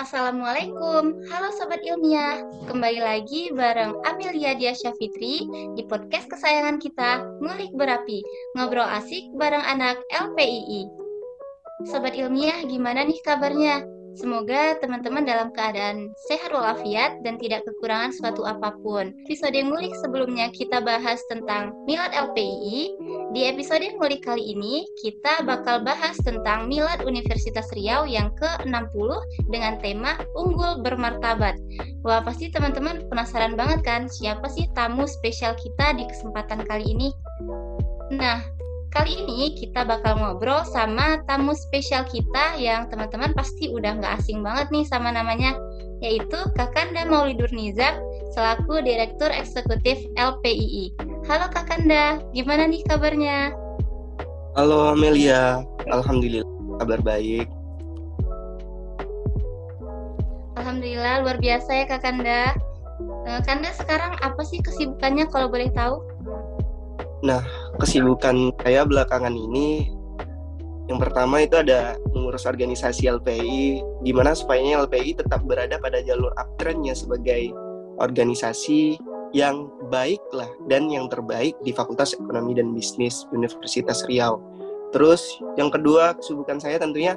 Assalamualaikum, halo Sobat Ilmiah Kembali lagi bareng Amelia Diasya Fitri Di podcast kesayangan kita, Ngulik Berapi Ngobrol asik bareng anak LPII Sobat Ilmiah, gimana nih kabarnya? Semoga teman-teman dalam keadaan sehat walafiat dan tidak kekurangan suatu apa pun. Episode ngulik sebelumnya kita bahas tentang Milad LPII. Di episode ngulik kali ini kita bakal bahas tentang Milad Universitas Riau yang ke-60 dengan tema Unggul Bermartabat. Wah, pasti teman-teman penasaran banget kan siapa sih tamu spesial kita di kesempatan kali ini? Nah, Kali ini kita bakal ngobrol sama tamu spesial kita yang teman-teman pasti udah nggak asing banget nih sama namanya, yaitu Kakanda Maulidur Nizam selaku Direktur Eksekutif LPII. Halo Kakanda, gimana nih kabarnya? Halo Amelia, Alhamdulillah kabar baik. Alhamdulillah luar biasa ya Kakanda. Eh, Kanda sekarang apa sih kesibukannya kalau boleh tahu? Nah, kesibukan saya belakangan ini yang pertama itu ada mengurus organisasi LPI gimana supaya LPI tetap berada pada jalur uptrendnya sebagai organisasi yang baik lah dan yang terbaik di Fakultas Ekonomi dan Bisnis Universitas Riau. Terus yang kedua kesibukan saya tentunya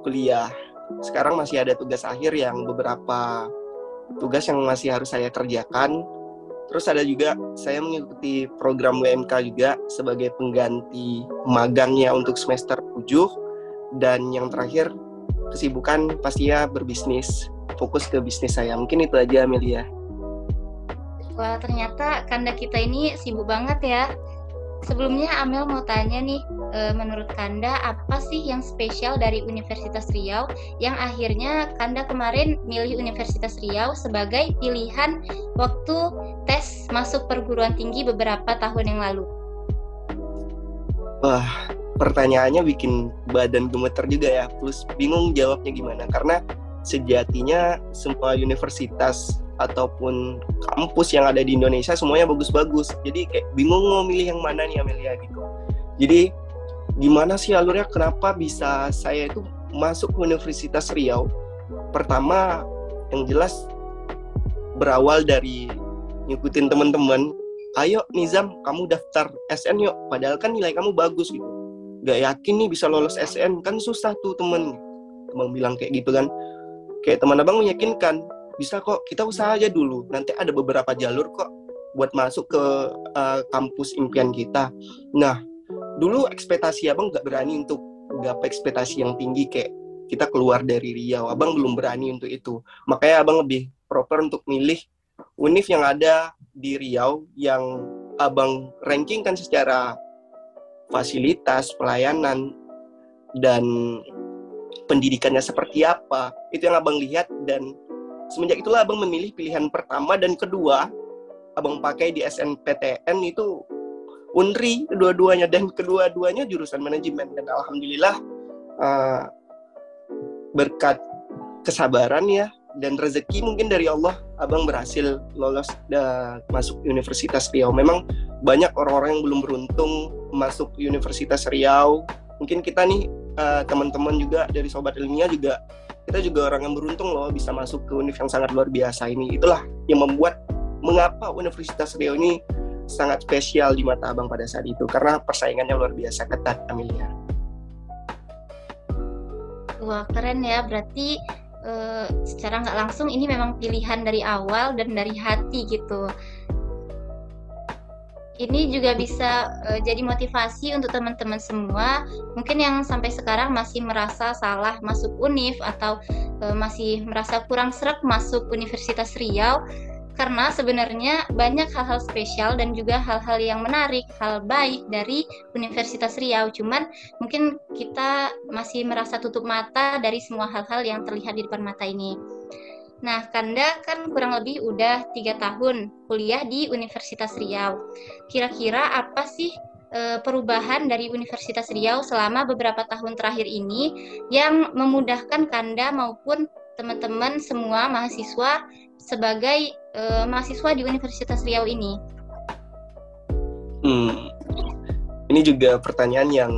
kuliah. Sekarang masih ada tugas akhir yang beberapa tugas yang masih harus saya kerjakan Terus ada juga saya mengikuti program WMK juga sebagai pengganti magangnya untuk semester 7 dan yang terakhir kesibukan pastinya berbisnis, fokus ke bisnis saya. Mungkin itu aja Amelia. Wah, ternyata kanda kita ini sibuk banget ya. Sebelumnya Amel mau tanya nih, e, menurut Kanda apa sih yang spesial dari Universitas Riau yang akhirnya Kanda kemarin milih Universitas Riau sebagai pilihan waktu tes masuk perguruan tinggi beberapa tahun yang lalu? Wah, pertanyaannya bikin badan gemeter juga ya, plus bingung jawabnya gimana karena sejatinya semua universitas ataupun kampus yang ada di Indonesia semuanya bagus-bagus. Jadi kayak bingung mau milih yang mana nih Amelia gitu. Jadi gimana sih alurnya kenapa bisa saya itu masuk Universitas Riau? Pertama yang jelas berawal dari ngikutin teman-teman, ayo Nizam kamu daftar SN yuk, padahal kan nilai kamu bagus gitu. Gak yakin nih bisa lolos SN, kan susah tuh temen. Teman bilang kayak gitu kan. Kayak teman abang meyakinkan, bisa kok kita usaha aja dulu. Nanti ada beberapa jalur kok buat masuk ke uh, kampus impian kita. Nah dulu ekspektasi abang nggak berani untuk gapai ekspektasi yang tinggi kayak kita keluar dari Riau. Abang belum berani untuk itu. Makanya abang lebih proper untuk milih univ yang ada di Riau yang abang rankingkan secara fasilitas pelayanan dan pendidikannya seperti apa. Itu yang abang lihat dan semenjak itulah abang memilih pilihan pertama dan kedua abang pakai di SNPTN itu Unri kedua-duanya dan kedua-duanya jurusan manajemen. Dan alhamdulillah uh, berkat kesabaran ya dan rezeki mungkin dari Allah abang berhasil lolos dan masuk Universitas Riau. Memang banyak orang-orang yang belum beruntung masuk Universitas Riau. Mungkin kita nih uh, teman-teman juga dari sobat ilmiah juga kita juga orang yang beruntung loh bisa masuk ke univ yang sangat luar biasa ini. Itulah yang membuat mengapa Universitas Riau ini sangat spesial di mata abang pada saat itu karena persaingannya luar biasa ketat Amelia. Wah keren ya, berarti uh, secara nggak langsung ini memang pilihan dari awal dan dari hati gitu ini juga bisa uh, jadi motivasi untuk teman-teman semua mungkin yang sampai sekarang masih merasa salah masuk univ atau uh, masih merasa kurang serak masuk Universitas Riau karena sebenarnya banyak hal-hal spesial dan juga hal-hal yang menarik, hal baik dari Universitas Riau. Cuman mungkin kita masih merasa tutup mata dari semua hal-hal yang terlihat di depan mata ini. Nah, Kanda kan kurang lebih udah tiga tahun kuliah di Universitas Riau. Kira-kira apa sih e, perubahan dari Universitas Riau selama beberapa tahun terakhir ini yang memudahkan Kanda maupun teman-teman semua mahasiswa sebagai e, mahasiswa di Universitas Riau ini? Hmm, ini juga pertanyaan yang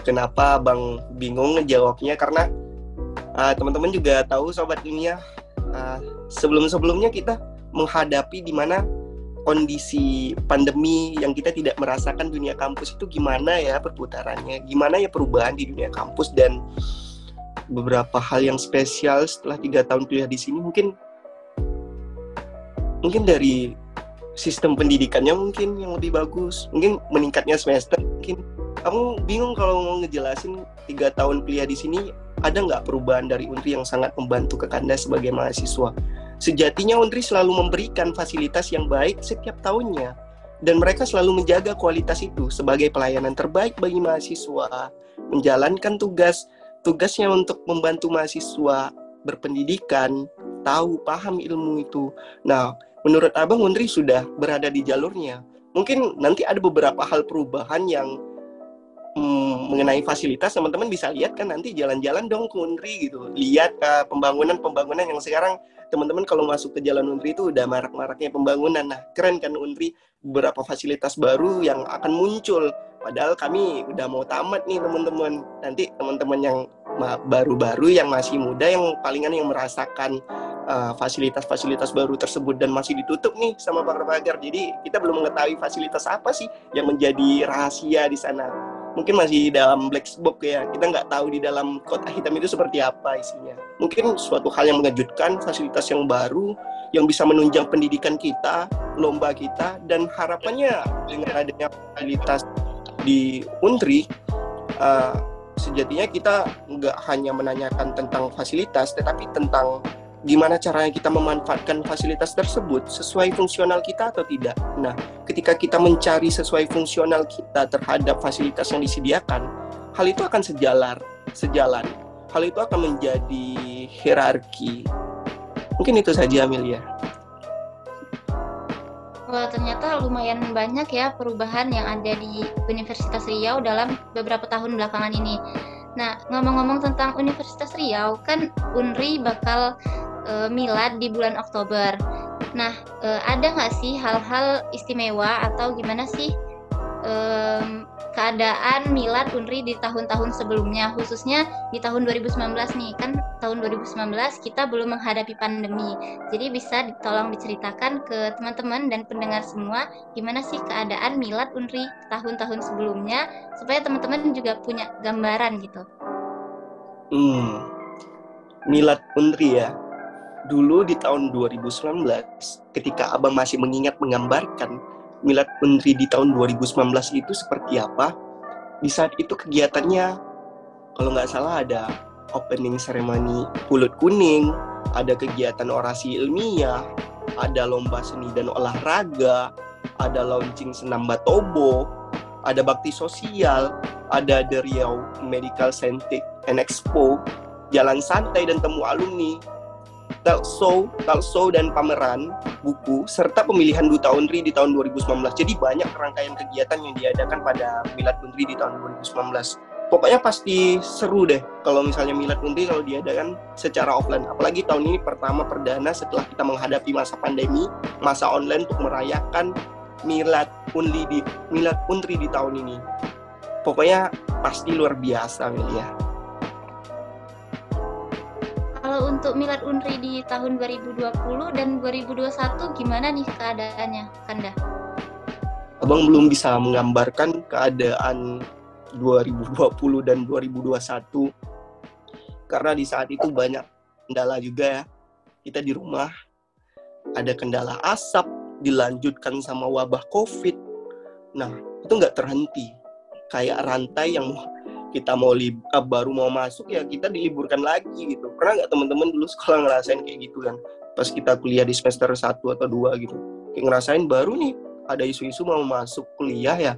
kenapa Bang bingung ngejawabnya karena uh, teman-teman juga tahu sobat ilmiah uh, sebelum-sebelumnya kita menghadapi di mana kondisi pandemi yang kita tidak merasakan dunia kampus itu gimana ya perputarannya, gimana ya perubahan di dunia kampus? Dan beberapa hal yang spesial setelah tiga tahun kuliah di sini mungkin mungkin dari sistem pendidikannya mungkin yang lebih bagus, mungkin meningkatnya semester, mungkin. Kamu bingung kalau mau ngejelasin tiga tahun kuliah di sini ada nggak perubahan dari Untri yang sangat membantu ke Kanda sebagai mahasiswa? Sejatinya Untri selalu memberikan fasilitas yang baik setiap tahunnya dan mereka selalu menjaga kualitas itu sebagai pelayanan terbaik bagi mahasiswa, menjalankan tugas tugasnya untuk membantu mahasiswa berpendidikan, tahu, paham ilmu itu. Nah, menurut Abang Untri sudah berada di jalurnya. Mungkin nanti ada beberapa hal perubahan yang hmm, mengenai fasilitas teman-teman bisa lihat kan nanti jalan-jalan dong ke Unri gitu. Lihat uh, pembangunan-pembangunan yang sekarang teman-teman kalau masuk ke jalan Unri itu udah marak-maraknya pembangunan. Nah keren kan Unri beberapa fasilitas baru yang akan muncul. Padahal kami udah mau tamat nih teman-teman. Nanti teman-teman yang baru-baru yang masih muda yang palingan yang merasakan uh, fasilitas-fasilitas baru tersebut dan masih ditutup nih sama pagar-pagar. Jadi kita belum mengetahui fasilitas apa sih yang menjadi rahasia di sana mungkin masih dalam black box ya. Kita nggak tahu di dalam kotak hitam itu seperti apa isinya. Mungkin suatu hal yang mengejutkan fasilitas yang baru yang bisa menunjang pendidikan kita lomba kita dan harapannya dengan adanya fasilitas di Untri uh, sejatinya kita nggak hanya menanyakan tentang fasilitas tetapi tentang gimana caranya kita memanfaatkan fasilitas tersebut sesuai fungsional kita atau tidak. Nah, ketika kita mencari sesuai fungsional kita terhadap fasilitas yang disediakan, hal itu akan sejalan, sejalan. Hal itu akan menjadi hierarki. Mungkin itu saja Amelia. Wah, ternyata lumayan banyak ya perubahan yang ada di Universitas Riau dalam beberapa tahun belakangan ini. Nah, ngomong-ngomong tentang Universitas Riau, kan UNRI bakal uh, milad di bulan Oktober. Nah, uh, ada nggak sih hal-hal istimewa atau gimana sih um, keadaan milad Unri di tahun-tahun sebelumnya, khususnya di tahun 2019 nih, kan tahun 2019 kita belum menghadapi pandemi. Jadi bisa tolong diceritakan ke teman-teman dan pendengar semua gimana sih keadaan milad Unri tahun-tahun sebelumnya supaya teman-teman juga punya gambaran gitu. Hmm. Milad Unri ya dulu di tahun 2019 ketika abang masih mengingat menggambarkan milad menteri di tahun 2019 itu seperti apa di saat itu kegiatannya kalau nggak salah ada opening ceremony pulut kuning ada kegiatan orasi ilmiah ada lomba seni dan olahraga ada launching senam batobo ada bakti sosial ada The Riau Medical Scientific and Expo jalan santai dan temu alumni show, talk show dan pameran buku serta pemilihan duta Unri di tahun 2019. Jadi banyak rangkaian kegiatan yang diadakan pada Milad Unri di tahun 2019. Pokoknya pasti seru deh kalau misalnya Milad Unri kalau diadakan secara offline. Apalagi tahun ini pertama perdana setelah kita menghadapi masa pandemi, masa online untuk merayakan Milad Unri di Milad Unri di tahun ini. Pokoknya pasti luar biasa Melia kalau untuk Milad Unri di tahun 2020 dan 2021 gimana nih keadaannya, Kanda? Abang belum bisa menggambarkan keadaan 2020 dan 2021 karena di saat itu banyak kendala juga ya. Kita di rumah ada kendala asap, dilanjutkan sama wabah COVID. Nah, itu nggak terhenti. Kayak rantai yang kita mau lib baru mau masuk ya kita diliburkan lagi gitu. Pernah nggak teman-teman dulu sekolah ngerasain kayak gitu kan? Pas kita kuliah di semester 1 atau dua gitu. Kayak ngerasain baru nih ada isu-isu mau masuk kuliah ya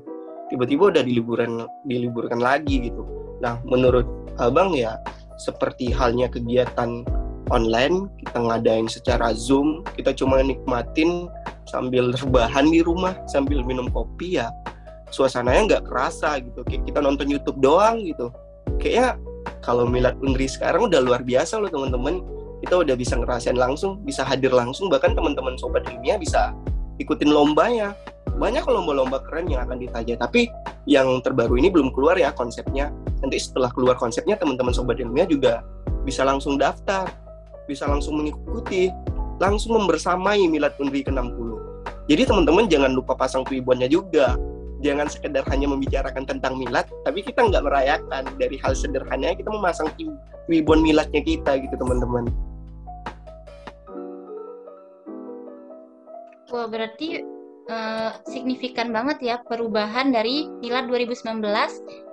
tiba-tiba udah diliburan diliburkan lagi gitu. Nah menurut abang ya seperti halnya kegiatan online kita ngadain secara zoom kita cuma nikmatin sambil rebahan di rumah sambil minum kopi ya suasananya nggak kerasa gitu. Kayak kita nonton YouTube doang gitu. Kayaknya kalau Milad Unri sekarang udah luar biasa loh teman-teman. Kita udah bisa ngerasain langsung bisa hadir langsung. Bahkan teman-teman sobat ilmiah bisa ikutin lombanya. Banyak lomba-lomba keren yang akan ditanya. Tapi yang terbaru ini belum keluar ya konsepnya. Nanti setelah keluar konsepnya teman-teman sobat ilmiah juga bisa langsung daftar, bisa langsung mengikuti, langsung membersamai Milad Unri ke-60. Jadi teman-teman jangan lupa pasang tuibonnya juga. Jangan sekedar hanya membicarakan tentang milad, tapi kita nggak merayakan. Dari hal sederhana kita memasang tuibon miladnya kita gitu teman-teman. Wah berarti uh, signifikan banget ya perubahan dari Milad 2019,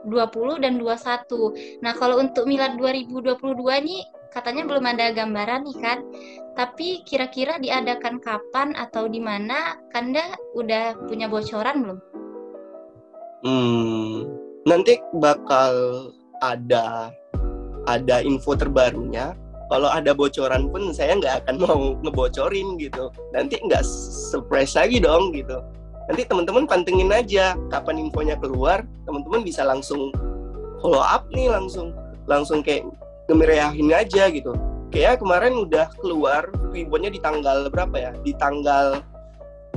20 dan 21. Nah, kalau untuk Milad 2022 nih katanya belum ada gambaran nih kan. Tapi kira-kira diadakan kapan atau di mana? Kanda udah punya bocoran belum? Hmm, nanti bakal ada ada info terbarunya. Kalau ada bocoran pun saya nggak akan mau ngebocorin gitu. Nanti nggak surprise lagi dong gitu. Nanti teman-teman pantengin aja kapan infonya keluar. Teman-teman bisa langsung follow up nih langsung langsung kayak ngemeriahin aja gitu. Kayak kemarin udah keluar ribbonnya di tanggal berapa ya? Di tanggal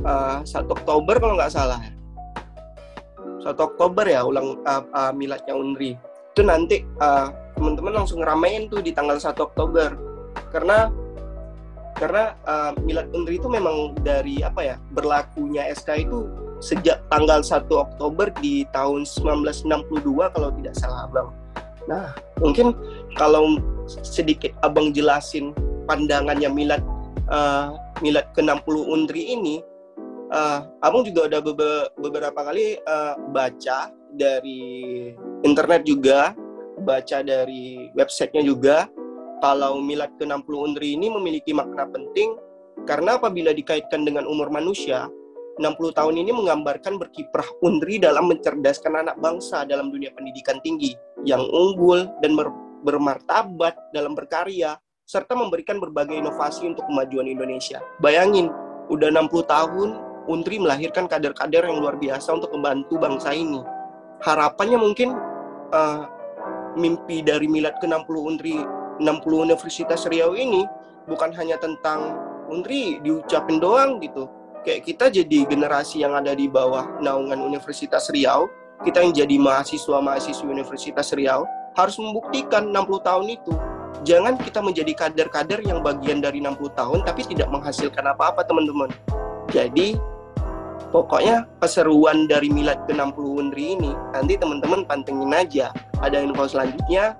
uh, eh, 1 Oktober kalau nggak salah 1 Oktober ya ulang uh, uh, miladnya Unri itu nanti uh, teman-teman langsung ngeramein tuh di tanggal 1 Oktober karena karena uh, Milad Unri itu memang dari apa ya berlakunya SK itu sejak tanggal 1 Oktober di tahun 1962 kalau tidak salah Abang. Nah, mungkin kalau sedikit Abang jelasin pandangannya Milad uh, Milad ke-60 Unri ini uh, Abang juga udah beberapa kali uh, baca dari internet juga baca dari websitenya juga kalau milad ke-60 Undri ini memiliki makna penting karena apabila dikaitkan dengan umur manusia, 60 tahun ini menggambarkan berkiprah Undri dalam mencerdaskan anak bangsa dalam dunia pendidikan tinggi yang unggul dan ber bermartabat dalam berkarya serta memberikan berbagai inovasi untuk kemajuan Indonesia. Bayangin, udah 60 tahun Undri melahirkan kader-kader yang luar biasa untuk membantu bangsa ini. Harapannya mungkin uh, mimpi dari Milad ke-60 Undri 60 Universitas Riau ini bukan hanya tentang Undri diucapin doang gitu. Kayak kita jadi generasi yang ada di bawah naungan Universitas Riau, kita yang jadi mahasiswa-mahasiswi Universitas Riau harus membuktikan 60 tahun itu. Jangan kita menjadi kader-kader yang bagian dari 60 tahun tapi tidak menghasilkan apa-apa teman-teman. Jadi Pokoknya keseruan dari Milad ke-60 Undri ini nanti teman-teman pantengin aja. Ada info selanjutnya.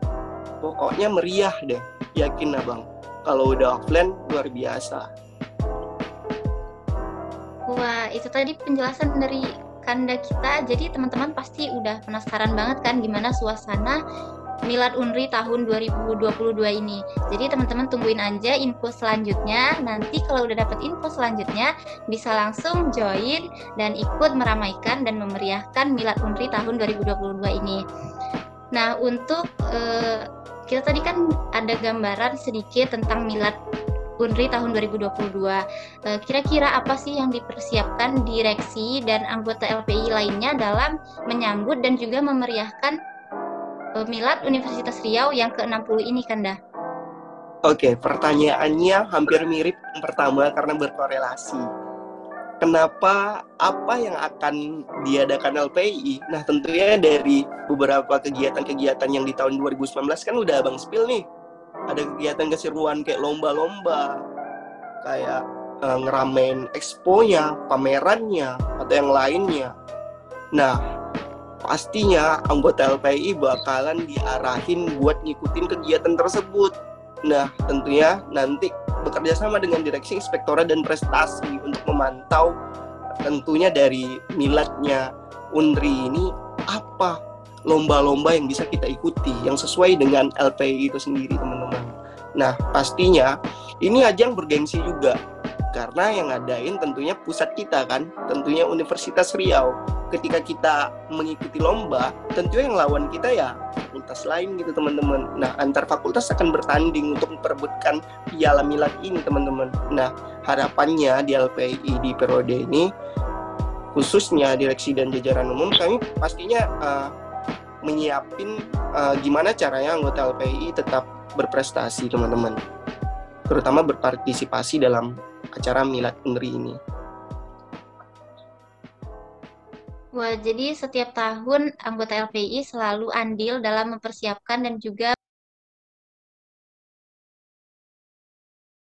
Pokoknya meriah deh. Yakin abang. Kalau udah offline luar biasa. Wah, itu tadi penjelasan dari Kanda kita. Jadi teman-teman pasti udah penasaran banget kan gimana suasana Milad Unri tahun 2022 ini. Jadi teman-teman tungguin aja info selanjutnya. Nanti kalau udah dapet info selanjutnya bisa langsung join dan ikut meramaikan dan memeriahkan Milad Unri tahun 2022 ini. Nah, untuk uh, kita tadi kan ada gambaran sedikit tentang Milad Unri tahun 2022. Eh, kira-kira apa sih yang dipersiapkan direksi dan anggota LPI lainnya dalam menyambut dan juga memeriahkan Milad Universitas Riau yang ke-60 ini kan dah? Oke, pertanyaannya hampir mirip yang pertama karena berkorelasi. Kenapa apa yang akan diadakan LPI? Nah, tentunya dari beberapa kegiatan-kegiatan yang di tahun 2019 kan udah Abang spill nih. Ada kegiatan keseruan kayak lomba-lomba, kayak uh, ngeramein expo-nya, pamerannya, atau yang lainnya. Nah, pastinya anggota LPI bakalan diarahin buat ngikutin kegiatan tersebut. Nah, tentunya nanti bekerja sama dengan Direksi Inspektorat dan Prestasi untuk memantau tentunya dari miladnya Unri ini apa lomba-lomba yang bisa kita ikuti yang sesuai dengan LPI itu sendiri, teman-teman. Nah, pastinya ini ajang bergengsi juga karena yang ngadain tentunya pusat kita kan, tentunya Universitas Riau. Ketika kita mengikuti lomba tentu yang lawan kita ya fakultas lain gitu teman-teman. Nah antar fakultas akan bertanding untuk memperebutkan piala milad ini teman-teman. Nah harapannya di LPI di periode ini khususnya direksi dan jajaran umum kami pastinya uh, menyiapin uh, gimana caranya anggota LPI tetap berprestasi teman-teman. Terutama berpartisipasi dalam acara milad unri ini. Wah, jadi setiap tahun anggota LPI selalu andil dalam mempersiapkan dan juga